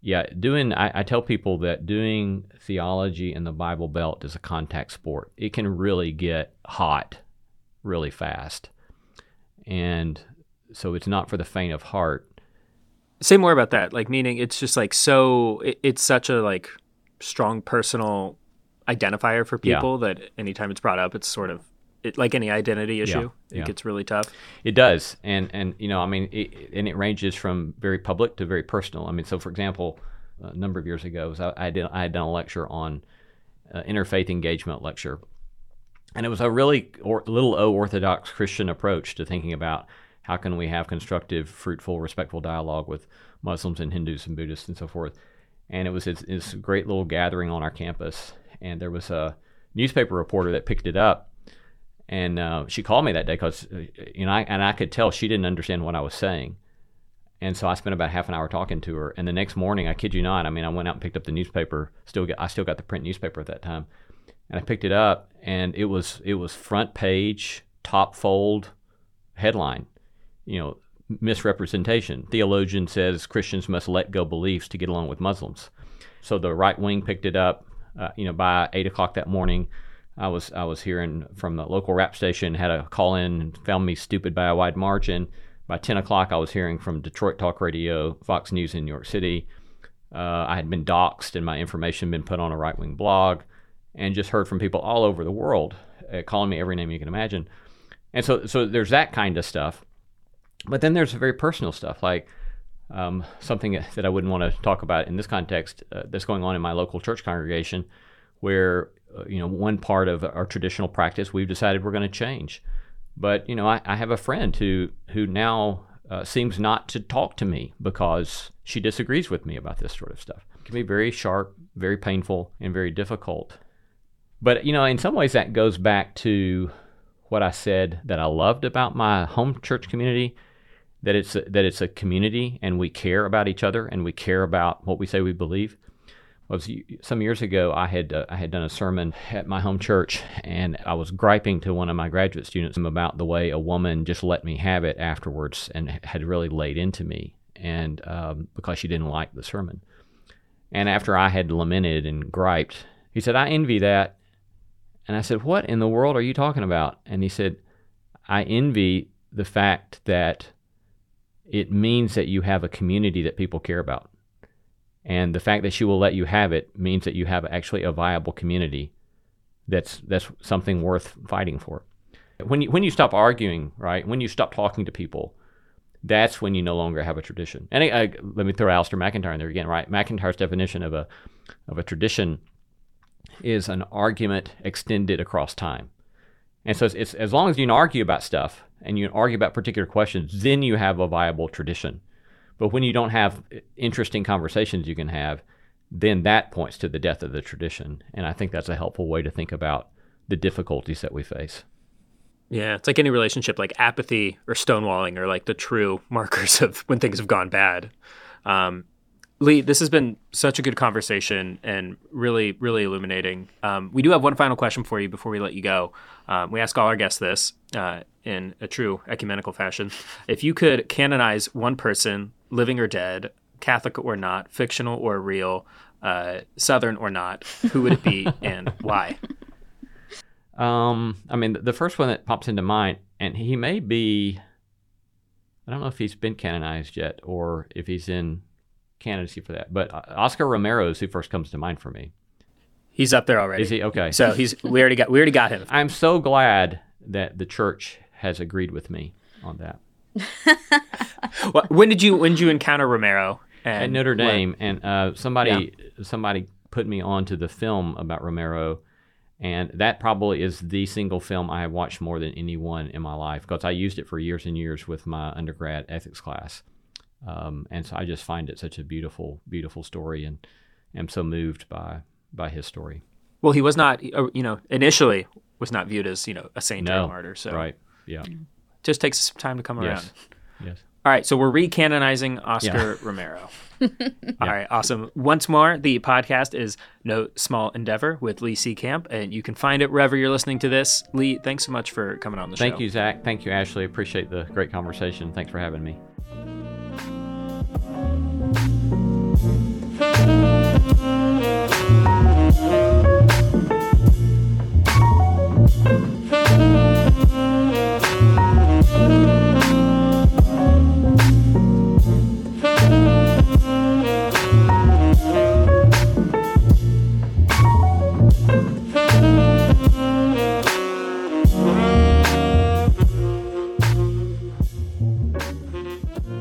yeah, doing I, I, tell people that doing theology in the Bible Belt is a contact sport. It can really get hot really fast. And so it's not for the faint of heart. Say more about that. Like meaning it's just like so it, it's such a like strong personal identifier for people yeah. that anytime it's brought up it's sort of it, like any identity issue, yeah, it yeah. gets really tough. It does, and and you know, I mean, it, and it ranges from very public to very personal. I mean, so for example, a number of years ago, I, I did I had done a lecture on uh, interfaith engagement lecture, and it was a really or, little o orthodox Christian approach to thinking about how can we have constructive, fruitful, respectful dialogue with Muslims and Hindus and Buddhists and so forth. And it was this, this great little gathering on our campus, and there was a newspaper reporter that picked it up and uh, she called me that day because uh, you know I, and I could tell she didn't understand what I was saying. And so I spent about half an hour talking to her. And the next morning, I kid you not, I mean, I went out and picked up the newspaper. Still, get, I still got the print newspaper at that time, and I picked it up, and it was it was front page, top fold, headline. You know, misrepresentation. Theologian says Christians must let go beliefs to get along with Muslims. So the right wing picked it up. Uh, you know, by eight o'clock that morning, I was I was hearing from the local rap station, had a call in and found me stupid by a wide margin. By 10 o'clock, I was hearing from Detroit Talk Radio, Fox News in New York City. Uh, I had been doxxed and my information been put on a right wing blog, and just heard from people all over the world uh, calling me every name you can imagine. And so, so there's that kind of stuff. But then there's very personal stuff, like um, something that I wouldn't want to talk about in this context uh, that's going on in my local church congregation, where uh, you know, one part of our traditional practice we've decided we're going to change. But you know, I, I, have a friend who who now uh, seems not to talk to me because she disagrees with me about this sort of stuff. It can be very sharp, very painful, and very difficult. But you know, in some ways, that goes back to what I said that I loved about my home church community. That it's a, that it's a community, and we care about each other, and we care about what we say we believe. Was some years ago I had uh, I had done a sermon at my home church and I was griping to one of my graduate students about the way a woman just let me have it afterwards and had really laid into me and um, because she didn't like the sermon. And after I had lamented and griped he said I envy that. And I said what in the world are you talking about? And he said I envy the fact that it means that you have a community that people care about and the fact that she will let you have it means that you have actually a viable community that's that's something worth fighting for. When you when you stop arguing, right? When you stop talking to people, that's when you no longer have a tradition. And I, I, let me throw Alasdair MacIntyre in there again, right? MacIntyre's definition of a of a tradition is an argument extended across time. And so it's, it's as long as you can argue about stuff and you argue about particular questions, then you have a viable tradition. But when you don't have interesting conversations you can have, then that points to the death of the tradition. And I think that's a helpful way to think about the difficulties that we face. Yeah, it's like any relationship, like apathy or stonewalling are like the true *laughs* markers of when things have gone bad. Um, Lee, this has been such a good conversation and really, really illuminating. Um, we do have one final question for you before we let you go. Um, we ask all our guests this uh, in a true ecumenical fashion. If you could canonize one person living or dead, Catholic or not, fictional or real, uh, Southern or not, who would it be *laughs* and why? Um, I mean, the first one that pops into mind, and he may be, I don't know if he's been canonized yet or if he's in candidacy for that. But uh, Oscar Romero is who first comes to mind for me. He's up there already. Is he okay? So he's we already got we already got him. I'm so glad that the church has agreed with me on that. *laughs* Well, when did you when did you encounter Romero? At And Notre when- Dame, and uh, somebody somebody put me on to the film about Romero, and that probably is the single film I have watched more than anyone in my life because I used it for years and years with my undergrad ethics class, um, and so I just find it such a beautiful, beautiful story, and am so moved by by his story. Well, he was not. uh, You know, initially was not viewed as you know a saint or a martyr. So right? Yeah. just takes some time to come around. Yes. Yes. All right, so we're recanonizing Oscar *laughs* Romero. *laughs* All right, awesome. Once more, the podcast is No Small Endeavor with Lee C. Camp, and you can find it wherever you're listening to this. Lee, thanks so much for coming on the show. Thank you, Zac. Thank you, Ashley. Appreciate the great conversation. Thanks for having me.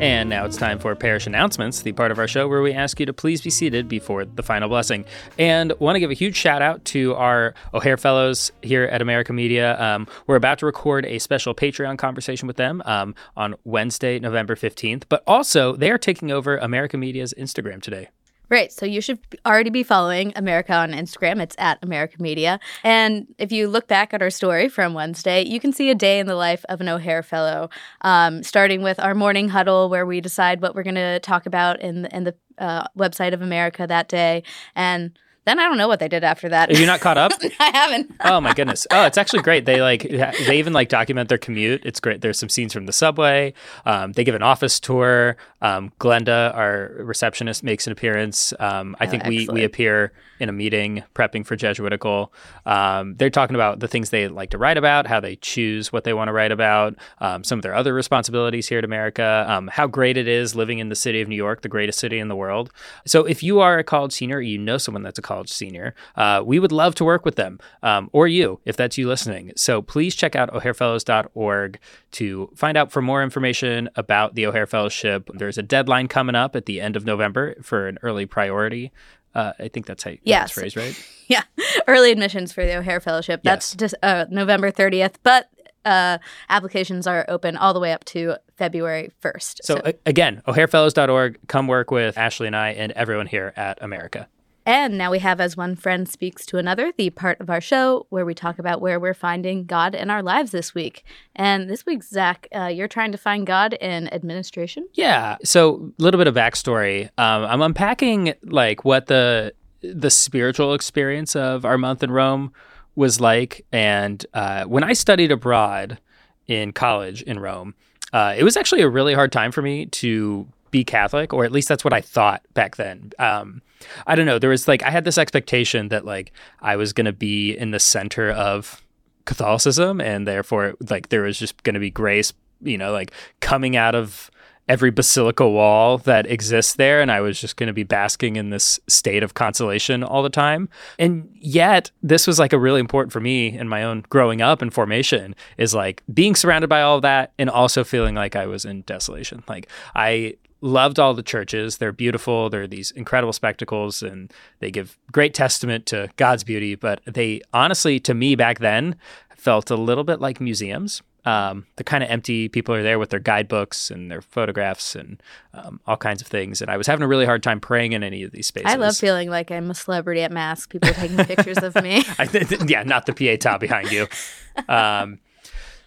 And now it's time for parish announcements, the part of our show where we ask you to please be seated before the final blessing. And want to give a huge shout out to our O'Hare Fellows here at America Media. Um, we're about to record a special Patreon conversation with them um, on Wednesday, November 15th. But also, they are taking over America Media's Instagram today. Right. So you should already be following America on Instagram. It's at America Media. And if you look back at our story from Wednesday, you can see a day in the life of an O'Hare Fellow, um, starting with our morning huddle where we decide what we're going to talk about in the, in the uh, website of America that day. And then I don't know what they did after that. You're not caught up? *laughs* I haven't. oh my goodness. Oh it's actually great. They like they even like document their commute. It's great. There's some scenes from the subway. Um, they give an office tour. Um, glenda our receptionist makes an appearance. Um, i Oh, think we we appear in a meeting prepping for jesuitical. Um, they're talking about the things they like to write about how they choose what they want to write about um, some of their other responsibilities here at america um, how great it is living in the city of new york the greatest city in the world. So if you are a college senior you know someone that's a college senior uh, we would love to work with them um, or you if that's you listening so please check out o'harefellows.org to find out for more information about the o'hare fellowship there's a deadline coming up at the end of november for an early priority uh, i think that's how that's Yes. phrased right *laughs* Yeah. Early admissions for the O'Hare Fellowship. That's Yes. just uh, November 30th, but uh, applications are open all the way up to February 1st. so, a- again o'harefellows.org come work with ashley and i and everyone here at america And now we have As One Friend Speaks to Another, the part of our show where we talk about where we're finding God in our lives this week. And this week, Zac, uh, you're trying to find God in administration. Yeah. So a little bit of backstory. Um, I'm unpacking like what the the spiritual experience of our month in Rome was like, and uh, when I studied abroad in college in Rome, uh, it was actually a really hard time for me to be Catholic, or at least that's what I thought back then. Um, I don't know. There was like I had this expectation that like I was going to be in the center of Catholicism, and therefore like there was just going to be grace, you know, like coming out of every basilica wall that exists there and I was just going to be basking in this state of consolation all the time. And yet, this was like a really important for me in my own growing up and formation is like being surrounded by all that and also feeling like I was in desolation. Like I loved all the churches. They're beautiful. They're these incredible spectacles and they give great testament to God's beauty, but they honestly to me back then felt a little bit like museums um, they're kind of empty. People are there with their guidebooks and their photographs and um, all kinds of things. And I was having a really hard time praying in any of these spaces. I love feeling like I'm a celebrity at Mass, people taking *laughs* pictures of me. *laughs* Th- yeah, not the PA top behind you. Um,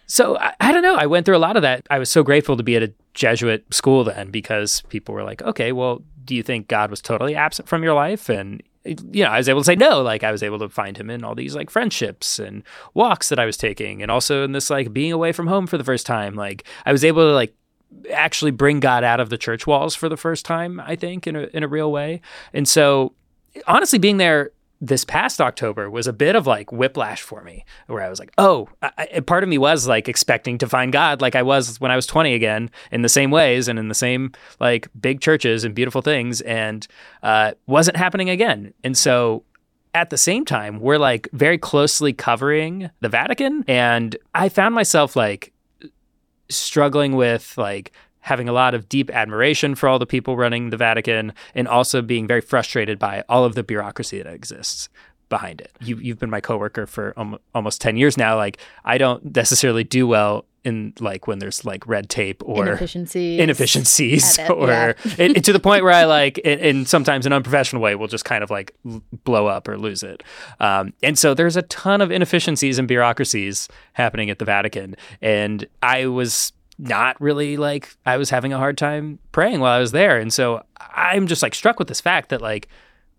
so I, I don't know. I went through a lot of that. I was so grateful to be at a Jesuit school then because people were like, okay, well, do you think God was totally absent from your life? And you know, I was able to say no. Like I was able to find him in all these like friendships and walks that I was taking, and also in this like being away from home for the first time. Like I was able to like actually bring God out of the church walls for the first time. I think in a in a real way. And so, honestly, being there this past October was a bit of like whiplash for me, where I was like, oh, I, part of me was like expecting to find God like I was when I was 20 again in the same ways and in the same like big churches and beautiful things, and uh, wasn't happening again. And so at the same time, we're like very closely covering the Vatican. And I found myself like struggling with like having a lot of deep admiration for all the people running the Vatican and also being very frustrated by all of the bureaucracy that exists behind it. You, you've been my coworker for almost 10 years now. Like, I don't necessarily do well in like when there's like red tape or inefficiencies, inefficiencies or yeah. it, it, to the point where I like, in sometimes an unprofessional way, will just kind of like blow up or lose it. Um, and so there's a ton of inefficiencies and bureaucracies happening at the Vatican. And I was not really like I was having a hard time praying while I was there. And so I'm just like struck with this fact that like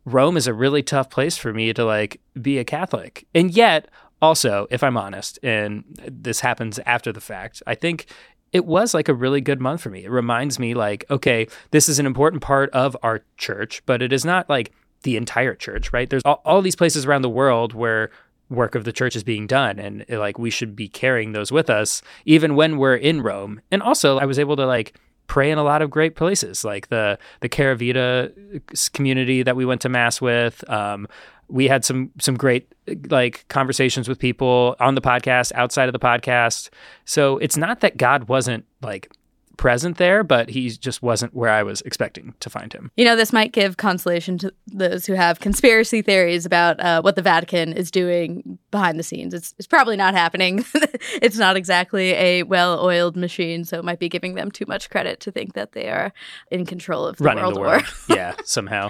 Rome is a really tough place for me to like be a Catholic. And yet, also, if I'm honest, and this happens after the fact, I think it was like a really good month for me. It reminds me like, okay, this is an important part of our church, but it is not like the entire church, right? There's all, all these places around the world where work of the church is being done and eh, like we should be carrying those with us even when we're in Rome. And also I was able to like pray in a lot of great places like the the Caravita eh, community that we went to mass with. Um, we had some some great eh, like conversations with people on the podcast, outside of the podcast. So it's not that God wasn't like present there, but he just wasn't where I was expecting to find him. You know, this might give consolation to those who have conspiracy theories about uh, what the Vatican is doing behind the scenes. It's, it's probably not happening. *laughs* it's not exactly a well oiled machine, so it might be giving them too much credit to think that they are in control of the Running world the world. war. *laughs* yeah, somehow.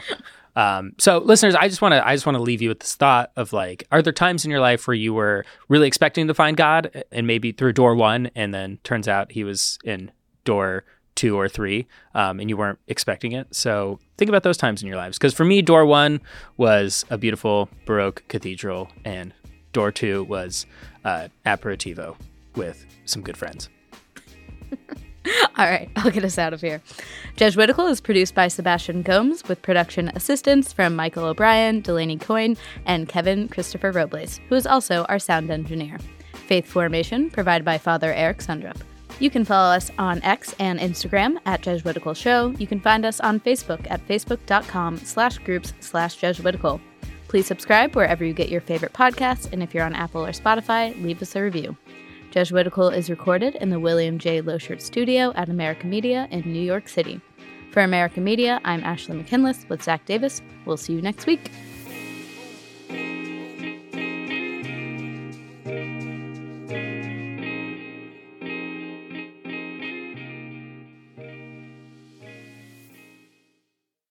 Um, so, listeners, I just want to I just want to leave you with this thought of like, are there times in your life where you were really expecting to find God, and maybe through door one, and then turns out He was in door two or three, um, and you weren't expecting it. So think about those times in your lives. Because for me, door one was a beautiful Baroque cathedral, and door two was uh, aperitivo with some good friends. *laughs* All right, I'll get us out of here. Jesuitical is produced by Sebastian Gomes with production assistance from Michael O'Brien, Delaney Coyne, and Kevin Christopher Robles, who is also our sound engineer. Faith Formation provided by Father Eric Sundrup. You can follow us on X and Instagram at Jesuitical Show. You can find us on Facebook at facebook.com slash groups slash Jesuitical. Please subscribe wherever you get your favorite podcasts, and if you're on Apple or Spotify, leave us a review. Jesuitical is recorded in the William J. Loschert Studio at America Media in New York City. For America Media, I'm Ashley McKinless with Zac Davis. We'll see you next week.